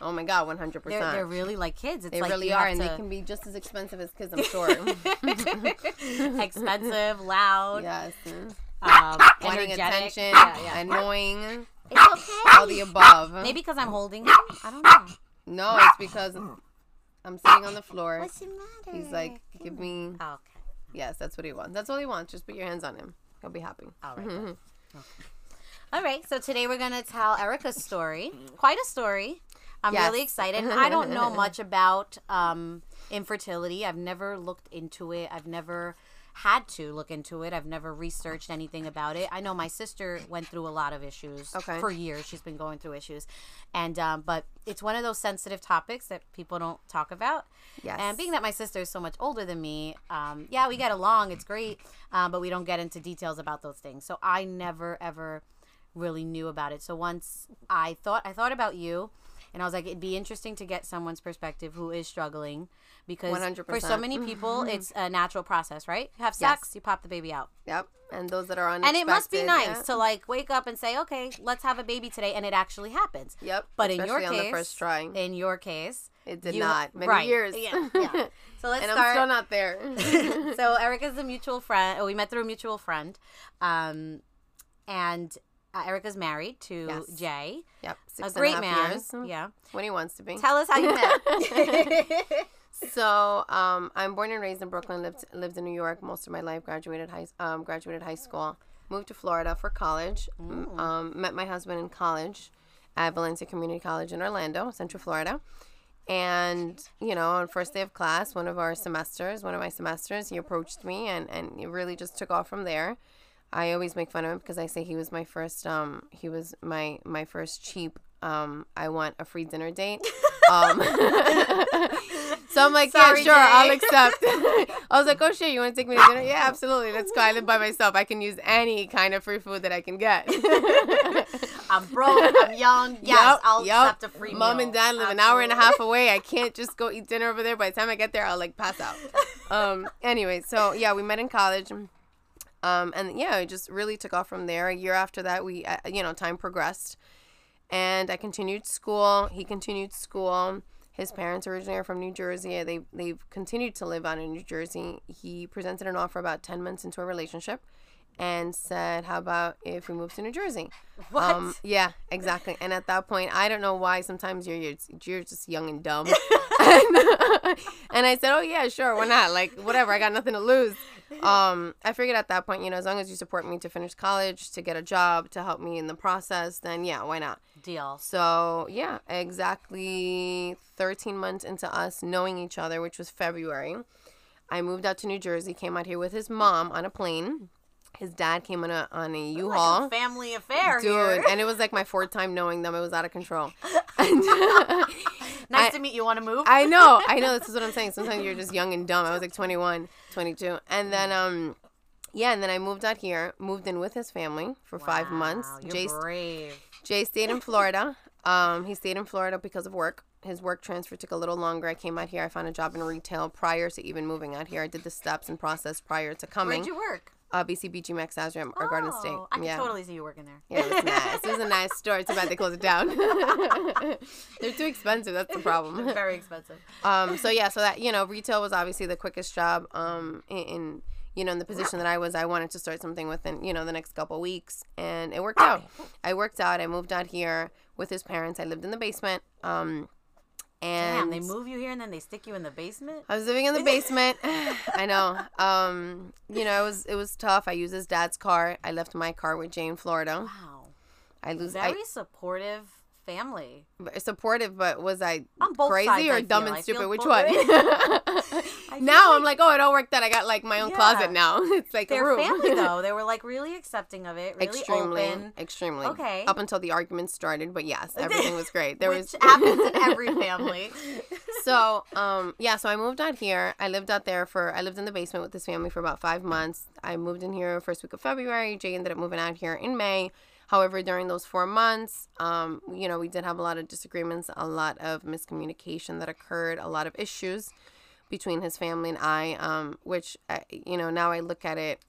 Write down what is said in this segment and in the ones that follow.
Oh my god, one hundred They're, they're really like kids. It's They like really are, and they can be just as expensive as kids. I'm sure. expensive, loud, yes. um, Wanting attention, Yeah, yeah. annoying, It's okay. all the above. Maybe because I'm holding him. I don't know. No, it's because I'm sitting on the floor. What's the matter? He's like, give me. Oh, okay. Yes, that's what he wants. That's all he wants. Just put your hands on him. He'll be happy. All right. okay. All right. So today we're gonna tell Erika's story. Quite a story. I'm Yes. really excited. I don't know much about um, infertility. I've never looked into it. I've never had to look into it. I've never researched anything about it. I know my sister went through a lot of issues Okay. for years. She's been going through issues, and um, but it's one of those sensitive topics that people don't talk about. Yes. And being that my sister is so much older than me, um, yeah, we get along. It's great, um, but we don't get into details about those things. So I never ever really knew about it. So once I thought I thought about you, and I was like, it'd be interesting to get someone's perspective who is struggling because for so many people, it's a natural process, right? You have sex, you pop the baby out. Yep. And those that are on. And it must be nice yeah. to like wake up and say, okay, let's have a baby today, and it actually happens. Yep. But in your especially case, first try, in your case, it did you- not. Many right. years. Yeah, yeah. So let's and start. I'm still not there. so Erika's a mutual friend. Oh, we met through a mutual friend, um, and uh, Erika's married to Yes. Jay, yep. a Six and great half man. Years, Yeah. When he wants to be. Tell us how you met. So, um, I'm born and raised in Brooklyn. Lived lived in New York most of my life. Graduated high um, graduated high school. Moved to Florida for college. M- Um, met my husband in college at Valencia Community College in Orlando, Central Florida. And you know, on first day of class, one of our semesters, one of my semesters, he approached me, and and it really just took off from there. I always make fun of him because I say he was my first um he was my my first cheap um I want a free dinner date. Um So I'm like, Sorry, yeah, sure, I'll Jay. accept. I was like, oh shit, you want to take me to dinner? Yeah, absolutely. Let's go. I live by myself. I can use any kind of free food that I can get. I'm broke. I'm young. Yes, Yup, I'll yup. accept a free meal. Mom meal. and dad live an hour and a half away. I can't just go eat dinner over there. By the time I get there, I'll like pass out. Um. Anyway, so yeah, we met in college. Um. And yeah, it just really took off from there. A year after that, we, uh, you know, time progressed, and I continued school. He continued school. His parents originally are from New Jersey. They they've continued to live on in New Jersey. He presented an offer about ten months into a relationship, and said, "How about if we move to New Jersey?" Um, What? yeah, exactly. And at that point, I don't know why. Sometimes you're you're, you're just young and dumb. and, and I said, "Oh yeah, sure, why not? Like whatever. I got nothing to lose." Um, I figured at that point, you know, as long as you support me to finish college, to get a job, to help me in the process, then yeah, why not? Deal. So yeah, exactly 13 months into us knowing each other, which was February. I moved out to New Jersey, came out here with his mom on a plane. His dad came on a on a U-Haul. Like a family affair Dude, here. and it was like my fourth time knowing them. It was out of control. And, nice I- to meet you. Want to move? I know, I know. This is what I'm saying. Sometimes you're just young and dumb. I was like 21, 22. And then, um, yeah, and then I moved out here, moved in with his family for five months. You're Jay, brave. Jay stayed in Florida. Um, he stayed in Florida because of work. His work transfer took a little longer. I came out here. I found a job in retail prior to even moving out here. I did the steps and process prior to coming. Where'd you work? Uh, BCBG Max Azria or Garden State. Oh, I can yeah. totally see you working there. Yeah, it was nice. It was a nice store. Too bad they closed it down. They're too expensive. That's the problem. Very expensive. Um. So yeah. So that you know, retail was obviously the quickest job. Um. In, in you know, in the position that I was, I wanted to start something within you know the next couple weeks, and it worked out. I worked out. I moved out here with his parents. I lived in the basement. Um. Damn, And they move you here and then they stick you in the basement. I was living in the basement. I know. Um, you know, it was it was tough. I used his dad's car. I left my car with Jane, Florida. Wow, I lose. I, very supportive family. supportive, but was I crazy sides, or I dumb feel. and stupid? Which one? Now feel I'm like, oh, it all worked out. I got like my own Yeah. closet now. It's like a Their room. family though, they were like really accepting of it, really extremely, open, extremely. Okay. Up until the argument started, but yes, everything was great. There which was happens in every family. so um yeah so i moved out here i lived out there for i lived in the basement with this family for about five months i moved in here first week of february jay ended up moving out here in may however during those four months um you know we did have a lot of disagreements a lot of miscommunication that occurred a lot of issues between his family and i um which uh, you know now i look at it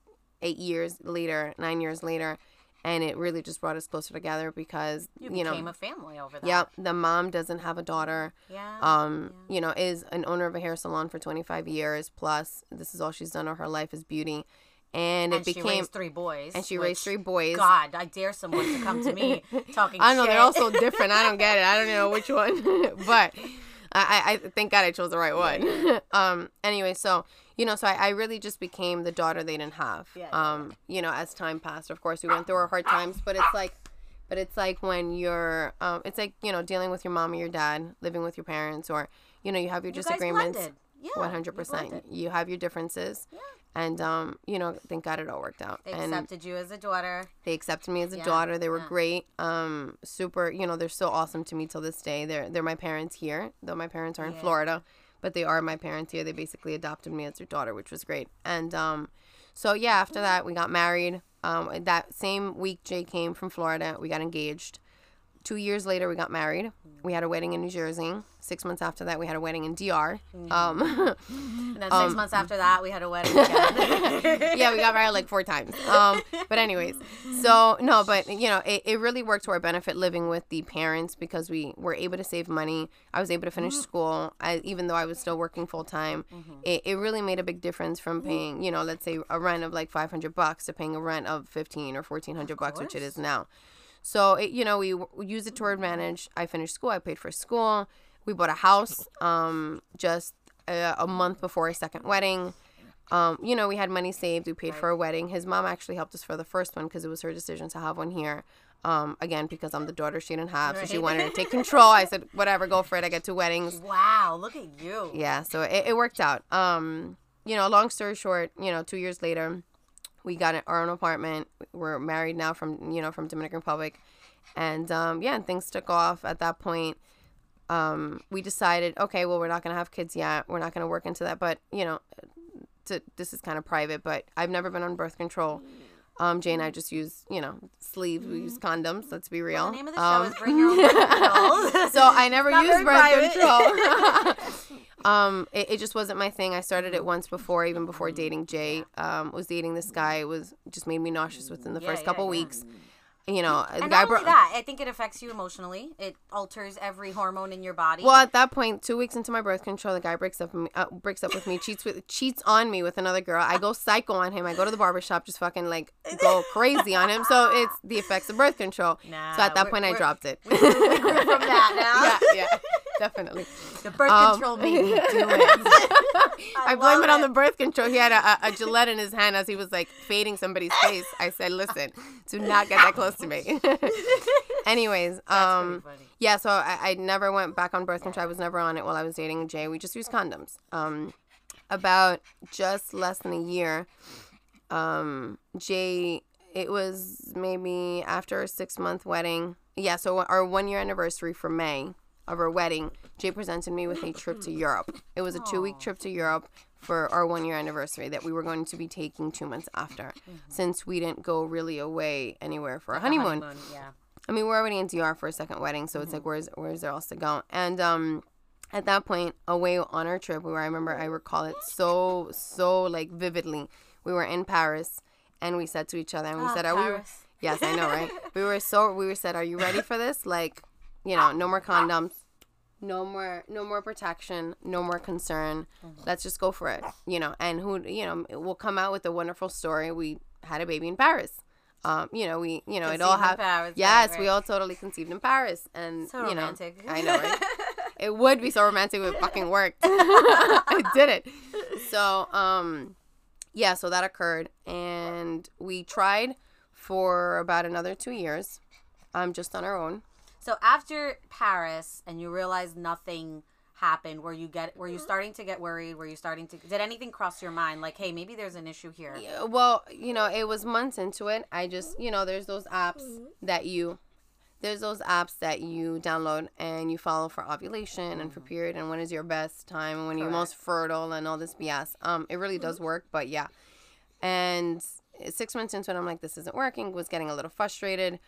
eight years later nine years later and it really just brought us closer together because You, you, know became a family over that. Yep, the mom doesn't have a daughter. Yeah. Um, you know, is an owner of a hair salon for 25 years plus. This is all she's done all her life is beauty. And, and it became raised three boys. and she raised three boys. God, I dare someone to come to me talking. I know, they're all so different. I don't get it. I don't know which one. but I, I, thank God I chose the right one. um anyway, so you know, so I, I really just became the daughter they didn't have. Yeah, yeah, um, you know, as time passed. Of course we went through our hard times, but it's like but it's like when you're um it's like, you know, dealing with your mom or your dad, living with your parents or you know, you have your You disagreements. Yeah, hundred percent. You have your differences. Yeah. And um, you know, thank God it all worked out. They and accepted you as a daughter. they accepted me as a Yeah, daughter. They were yeah. great. Um, super. You know, they're so awesome to me till this day. They're they're my parents here, though my parents are in Yeah. Florida, but they are my parents here. They basically adopted me as their daughter, which was great. And um, so yeah, after that we got married. Um, that same week Jay came from Florida. We got engaged. Two years later, we got married. We had a wedding in New Jersey. Six months after that, we had a wedding in DR. Mm-hmm. Um, And then six Um, months after that, we had a wedding yeah, we got married like four times. Um, but anyways, so no, but you know, it, it really worked to our benefit living with the parents because we were able to save money. I was able to finish school, I, even though I was still working full time. It, it really made a big difference from paying, you know, let's say a rent of like five hundred bucks to paying a rent of fifteen or fourteen hundred bucks, which it is now. So it, you know, we, we used it to our advantage. I finished school. I paid for school. We bought a house. Um, just a, a month before our second wedding. Um, you know, we had money saved. We paid for a wedding. His mom actually helped us for the first one because it was her decision to have one here. Um, again, because I'm the daughter she didn't have, so she wanted to take control. I said, whatever, go for it. I get two weddings. wow, look at you. Yeah, so it, it worked out. Um, you know, long story short, you know, two years later, we got our own apartment. We're married now from you know from Dominican Republic, and um, yeah, and things took off at that point. Um, we decided, okay, well, we're not gonna have kids yet. We're not gonna work into that, but you know, to, this is kind of private. But I've never been on birth control. Um, Jay and I just use, you know, sleeves. We use condoms. Let's be real. The name of the show Um, is Bring Your Own Birth Control. so I never used birth private. control. um, it, it just wasn't my thing. I started it once before, even before dating Jay. Um, was dating this guy. It was just made me nauseous within the Yeah, first yeah, couple yeah. weeks. You know, the And guy not only brought. that, I think it affects you emotionally. It alters every hormone in your body. Well, at that point, two weeks into my birth control, the guy breaks up with me, uh, breaks up with me, cheats with cheats on me with another girl. I go psycho on him. I go to the barbershop, just fucking like go crazy on him. So it's the effects of birth control. Nah, so at that point, I dropped it. we grew from that now. yeah, yeah, definitely. The birth Um, control made me do it. I, blame love it on the birth control. He had a, a, a Gillette in his hand as he was like fading somebody's face. I said, "Listen, do not get that close to me." Anyways, um, yeah. So I, I never went back on birth control. I was never on it while I was dating Jay. We just used condoms. Um, about just less than a year, um, Jay. It was maybe after a six month wedding. Yeah. So our one year anniversary for May of our wedding, Jay presented me with a trip to Europe. It was a two week trip to Europe for our one year anniversary that we were going to be taking two months after, since we didn't go really away anywhere for a honeymoon. Yeah. I mean, we're already in DR for a second wedding, so it's like, where's where's there else to go? And um, at that point, away on our trip, where I remember, I recall it so so like vividly. We were in Paris, and we said to each other, and we Ah, said, "Are we?" Yes, I know, right? we were so we were said, "Are you ready for this?" Like, you know, no more condoms, no more no more protection, no more concern. Let's just go for it, you know. And who, you know, we'll come out with a wonderful story. We had a baby in Paris. Um, you know, we, you know, it all Conceived have. Paris, right, yes, we all totally conceived in Paris, and So you know, romantic. I know, right? it would be so romantic if it fucking worked. I did it. So, um, yeah, so that occurred, and we tried for about another two years, um, just on our own. So after Paris, and you realize nothing happened, were you get were you mm-hmm. starting to get worried? Were you starting to did anything cross your mind? Like, hey, maybe there's an issue here. Yeah, Well, you know, it was months into it. I just, you know, there's those apps mm-hmm. that you, there's those apps that you download and you follow for ovulation and for mm-hmm. period and when is your best time and when you're most fertile and all this BS. Um, it really does work, but yeah. And six months into it, I'm like, this isn't working. Was getting a little frustrated.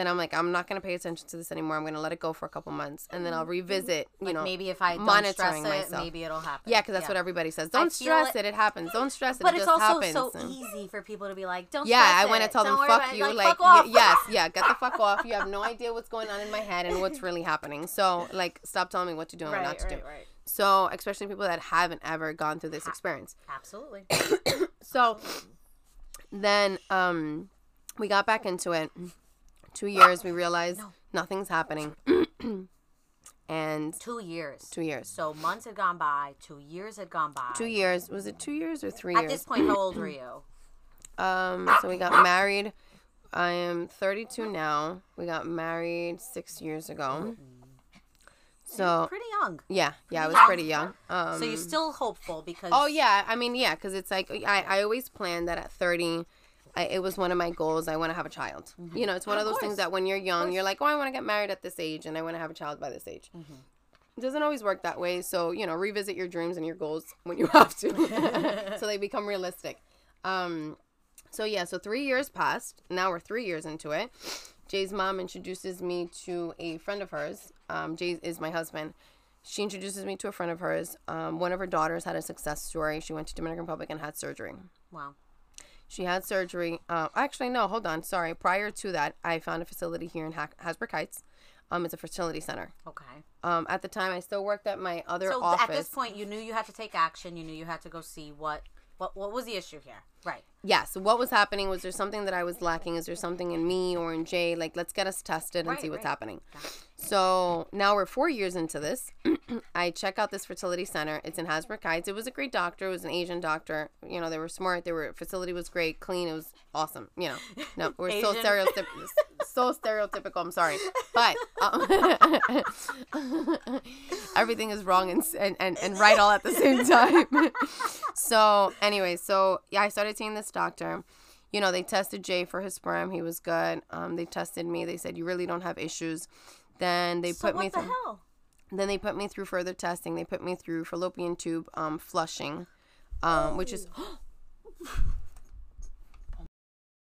Then I'm like, I'm not gonna pay attention to this anymore. I'm gonna let it go for a couple months, and then I'll revisit. You Like know, maybe if I don't monitoring stress it, myself. maybe it'll happen. Yeah, because that's what everybody says. Don't stress it- it. It happens. Don't stress it. But it it's just also happens. so And- easy for people to be like, "Don't." Yeah, I want to tell them, fuck you. Like, Like, fuck off. y- yes, yeah, get the fuck off. You have no idea what's going on in my head and what's really happening. So, like, stop telling me what to do and what not to right, do. right. So, especially people that haven't ever gone through this experience. Absolutely. So, then um, we got back into it. Two years, we realized nothing's happening. and Two years. two years. So months had gone by. Two years had gone by. Two years. Was it two years or three At years? this point, how old were you? Um, so we got married. I am 32 now. We got married six years ago. So Pretty young. yeah, yeah, I was pretty young. Um, So you're still hopeful because. oh yeah, I mean yeah, because it's like I, I always planned that at 30, I, it was one of my goals. I want to have a child. You know, it's one of, Of those things that when you're young, you're like, oh, I want to get married at this age, and I want to have a child by this age. It doesn't always work that way. So you know, revisit your dreams and your goals when you have to, so they become realistic. Um, so yeah, so three years passed. Now we're three years into it. Jay's mom introduces me to a friend of hers. Um, Jay is my husband. She introduces me to a friend of hers. Um, one of her daughters had a success story. She went to Dominican Republic and had surgery. Wow. She had surgery. Uh, actually, no, hold on. Sorry. Prior to that, I found a facility here in ha- Hasbrouck Heights. Um, it's a fertility center. Okay. Um, at the time, I still worked at my other So office. at this point, you knew you had to take action. You knew you had to go see what what what was the issue here. Right. Yeah. So what was happening? Was there something that I was lacking? Is there something in me or in Jay? Like, let's get us tested and Right, see what's right. happening. So now we're four years into this. I check out this fertility center. It's in Hasbrouck Heights. It was a great doctor. It was an Asian doctor. You know, they were smart. They were facility was great, clean. It was awesome. You know, no, we're so stereotypical. so stereotypical. I'm sorry, but um, everything is wrong and, and and and right all at the same time. so anyway, so yeah, I started seeing this doctor you know, they tested Jay for his sperm. He was good. Um, they tested me. They said you really don't have issues. Then they So put what me the through. hell? Then they put me through further testing. They put me through fallopian tube um, flushing, um, which is